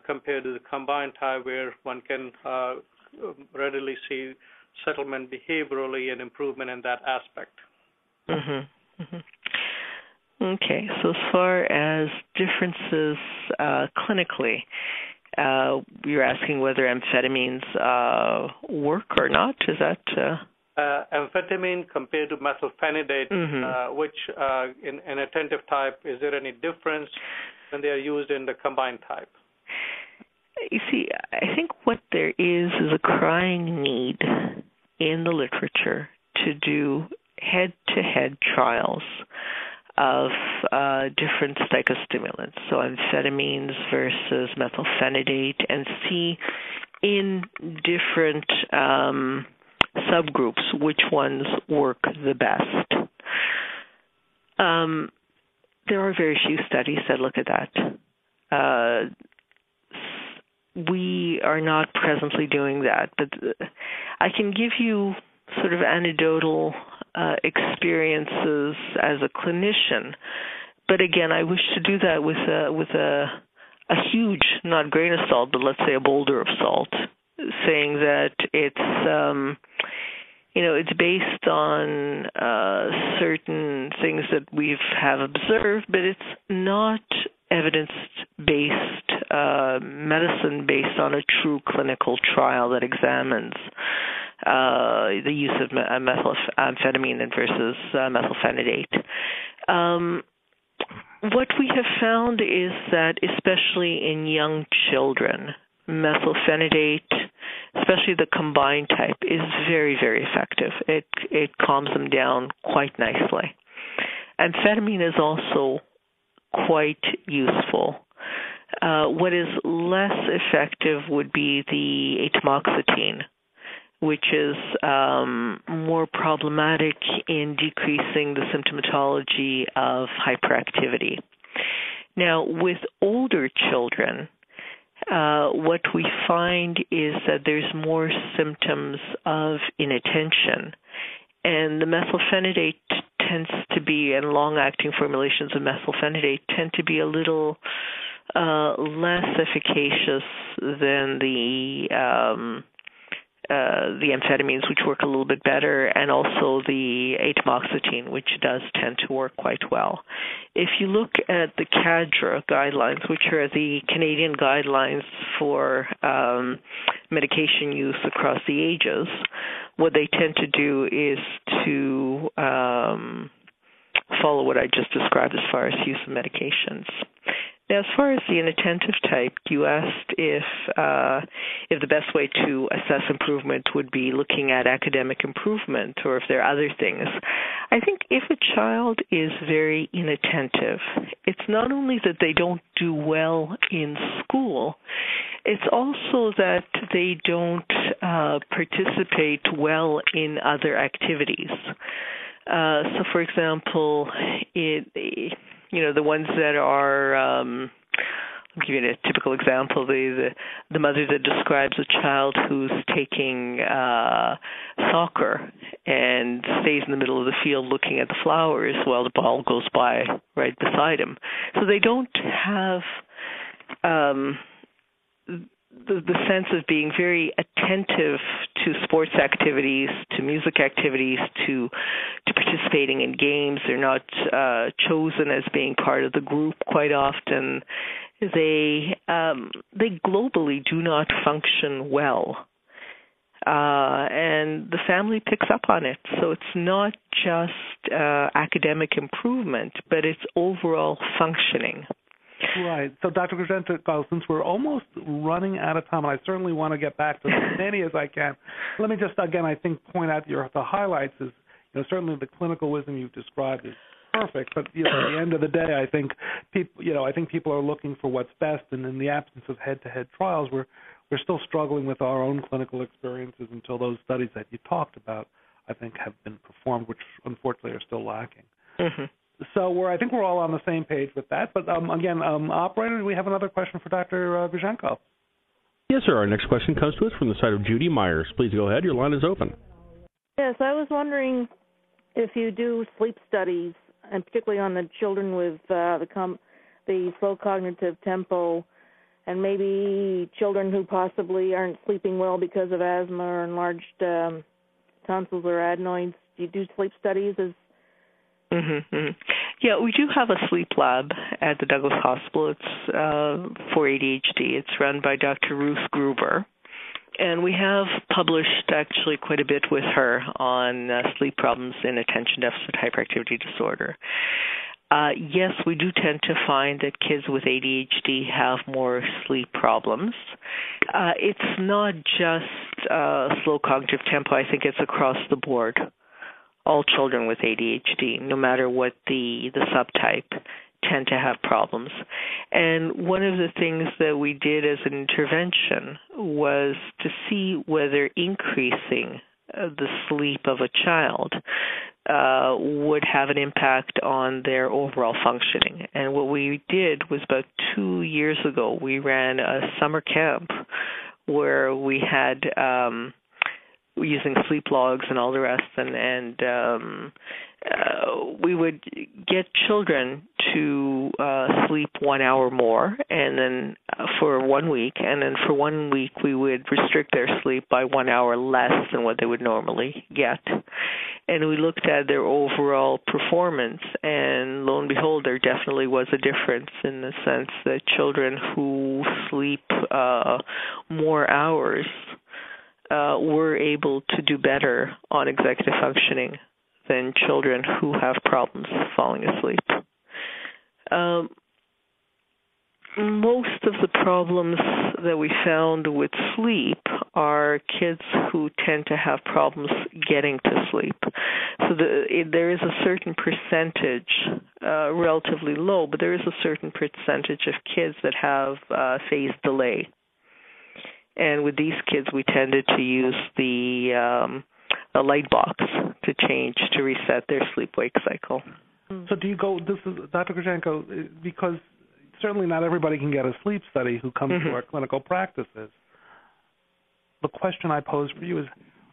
compared to the combined type where one can readily see settlement behaviorally and improvement in that aspect. Mm-hmm. Mm-hmm. Okay, so as far as differences uh, clinically, uh, you're asking whether amphetamines uh, work or not. Is that? Uh... Uh, amphetamine compared to methylphenidate, mm-hmm. Uh, which uh, in an attentive type, is there any difference when they are used in the combined type? You see, I think what there is is a crying need in the literature to do head to head trials of uh, different psychostimulants, so amphetamines versus methylphenidate, and see in different um, subgroups which ones work the best. Um, there are very few studies that look at that. Uh, we are not presently doing that, but I can give you sort of anecdotal uh, experiences as a clinician. But again, I wish to do that with a with a a huge, not grain of salt, but let's say a boulder of salt, saying that it's um, you know it's based on uh, certain things that we have observed, but it's not evidence-based uh, medicine based on a true clinical trial that examines uh, the use of uh, methamphetamine versus uh, methylphenidate. Um, what we have found is that, especially in young children, methylphenidate, especially the combined type, is very, very effective. It it calms them down quite nicely. Amphetamine is also quite useful. Uh, what is less effective would be the atomoxetine, which is um, more problematic in decreasing the symptomatology of hyperactivity. Now, with older children, uh, what we find is that there's more symptoms of inattention. And the methylphenidate tends to be, and long acting formulations of methylphenidate tend to be a little uh, less efficacious than the um, uh, the amphetamines, which work a little bit better, and also the atomoxetine, which does tend to work quite well. If you look at the CADDRA guidelines, which are the Canadian guidelines for um, medication use across the ages, what they tend to do is to um, follow what I just described as far as use of medications. Now, as far as the inattentive type, you asked if uh, if the best way to assess improvement would be looking at academic improvement, or if there are other things. I think if a child is very inattentive, it's not only that they don't do well in school, it's also that they don't uh, participate well in other activities. Uh, so, for example, it you know the ones that are um I'll give you a typical example. The, the the mother that describes a child who's taking uh soccer and stays in the middle of the field looking at the flowers while the ball goes by right beside him. So they don't have um the, the sense of being very attentive to sports activities, to music activities, to to participating in games. They're not uh, chosen as being part of the group quite often. They um, they globally do not function well, uh, and the family picks up on it. So it's not just uh, academic improvement, but it's overall functioning. Right. So, Dr. Grizenko, since we're almost running out of time, and I certainly want to get back to as many as I can, let me just again, I think, point out your the highlights is, you know, certainly the clinical wisdom you've described is perfect, but you know, at the end of the day, I think people, you know, I think people are looking for what's best, and in the absence of head-to-head trials, we're we're still struggling with our own clinical experiences until those studies that you talked about, I think, have been performed, which unfortunately are still lacking. Mm-hmm. So we're, I think we're all on the same page with that. But um, again, um, operator, do we have another question for Dr. Uh, Grizenko? Yes, sir. Our next question comes to us from the side of Judy Myers. Please go ahead. Your line is open. Yes, I was wondering if you do sleep studies, and particularly on the children with uh, the com- the slow cognitive tempo, and maybe children who possibly aren't sleeping well because of asthma or enlarged um, tonsils or adenoids. Do you do sleep studies as Mm-hmm, mm-hmm. Yeah, we do have a sleep lab at the Douglas Hospital. It's uh, for ADHD. It's run by Dr. Ruth Gruber. And we have published actually quite a bit with her on uh, sleep problems in attention deficit hyperactivity disorder. Uh, yes, we do tend to find that kids with ADHD have more sleep problems. Uh, it's not just uh, slow cognitive tempo, I think it's across the board all children with ADHD, no matter what the the subtype, tend to have problems. And one of the things that we did as an intervention was to see whether increasing uh, the sleep of a child uh, would have an impact on their overall functioning. And what we did was about two years ago, we ran a summer camp where we had um, using sleep logs and all the rest and and um uh, we would get children to uh sleep 1 hour more and then uh, for one week and then for one week we would restrict their sleep by 1 hour less than what they would normally get. And we looked at their overall performance and lo and behold there definitely was a difference in the sense that children who sleep uh more hours uh, were able to do better on executive functioning than children who have problems falling asleep. Um, most of the problems that we found with sleep are kids who tend to have problems getting to sleep. So the, it, there is a certain percentage, uh, relatively low, but there is a certain percentage of kids that have uh, phase delay And with these kids, we tended to use the um, a light box to change to reset their sleep wake cycle. So do you go? This is Dr. Grizenko because certainly not everybody can get a sleep study who comes mm-hmm. to our clinical practices. The question I pose for you is,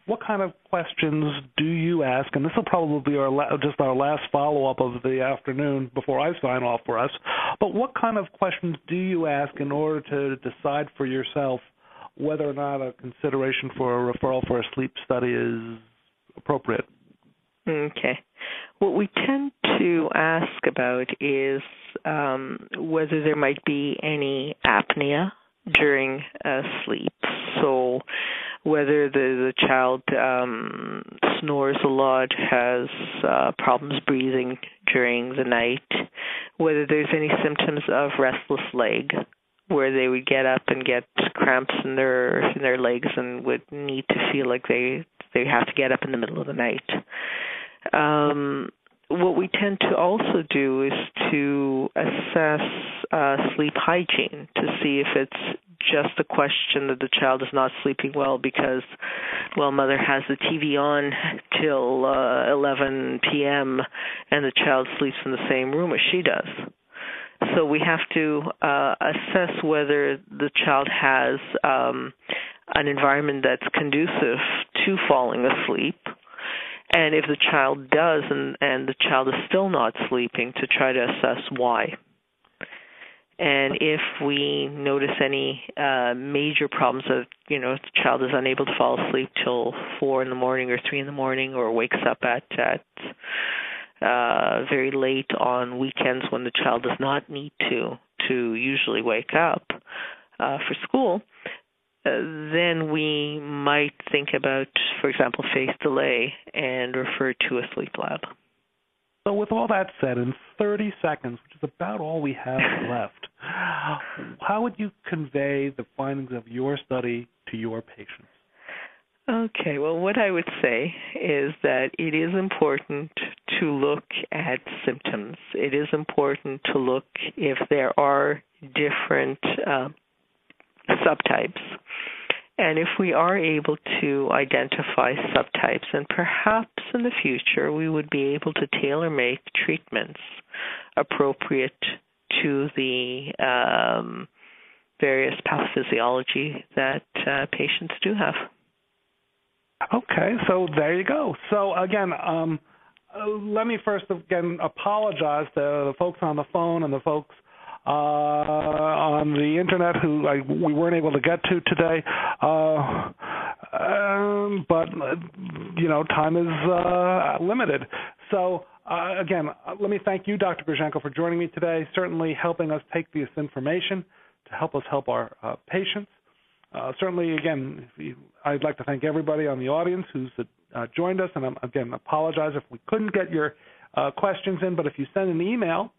what kind of questions do you ask? And this will probably be our la- just our last follow-up of the afternoon before I sign off for us. But what kind of questions do you ask in order to decide for yourself whether or not a consideration for a referral for a sleep study is appropriate? Okay. What we tend to ask about is um, whether there might be any apnea during uh, sleep. So, whether the, the child um, snores a lot, has uh, problems breathing during the night, whether there's any symptoms of restless leg, where they would get up and get cramps in their in their legs and would need to feel like they they have to get up in the middle of the night. Um, what we tend to also do is to assess uh, sleep hygiene to see if it's just a question that the child is not sleeping well because, well, mother has the TV on till uh, 11 p.m. and the child sleeps in the same room as she does. So we have to uh, assess whether the child has um, an environment that's conducive to falling asleep. And if the child does and, and the child is still not sleeping, to try to assess why. And if we notice any uh, major problems that you know the child is unable to fall asleep till four in the morning or three in the morning, or wakes up at at uh, very late on weekends when the child does not need to to usually wake up uh, for school, uh, then we might think about, for example, phase delay and refer to a sleep lab. So, with all that said, in 30 seconds, which is about all we have left, how would you convey the findings of your study to your patients? Okay, well, what I would say is that it is important to look at symptoms. It is important to look if there are different uh, subtypes and if we are able to identify subtypes, and perhaps in the future we would be able to tailor make treatments appropriate to the um, various pathophysiology that uh, patients do have. Okay, so there you go. So again, um, uh, let me first again apologize to the folks on the phone and the folks uh, on the internet who I, we weren't able to get to today. Uh, um, but you know, time is uh, limited. So uh, again, let me thank you, Dr. Grizenko, for joining me today. Certainly helping us take this information to help us help our uh, patients. Uh, certainly, again, I'd like to thank everybody on the audience who's uh, joined us, and I'm, again apologize if we couldn't get your uh, questions in. But if you send an email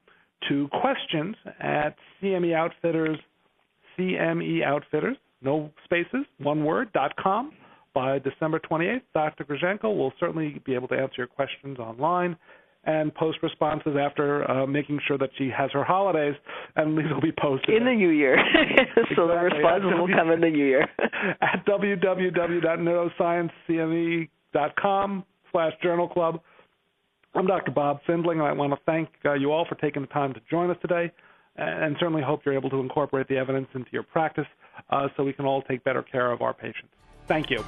to questions at CME Outfitters, CME Outfitters, no spaces, one word, dot com by December 28th. Dr. Grizenko will certainly be able to answer your questions online and post responses after uh, making sure that she has her holidays, and these will be posted in the new year. so the responses will come in the new year at www.neurosciencecme.com slash journal club. I'm Dr. Bob Findling, and I want to thank uh, you all for taking the time to join us today, and certainly hope you're able to incorporate the evidence into your practice uh, so we can all take better care of our patients. Thank you.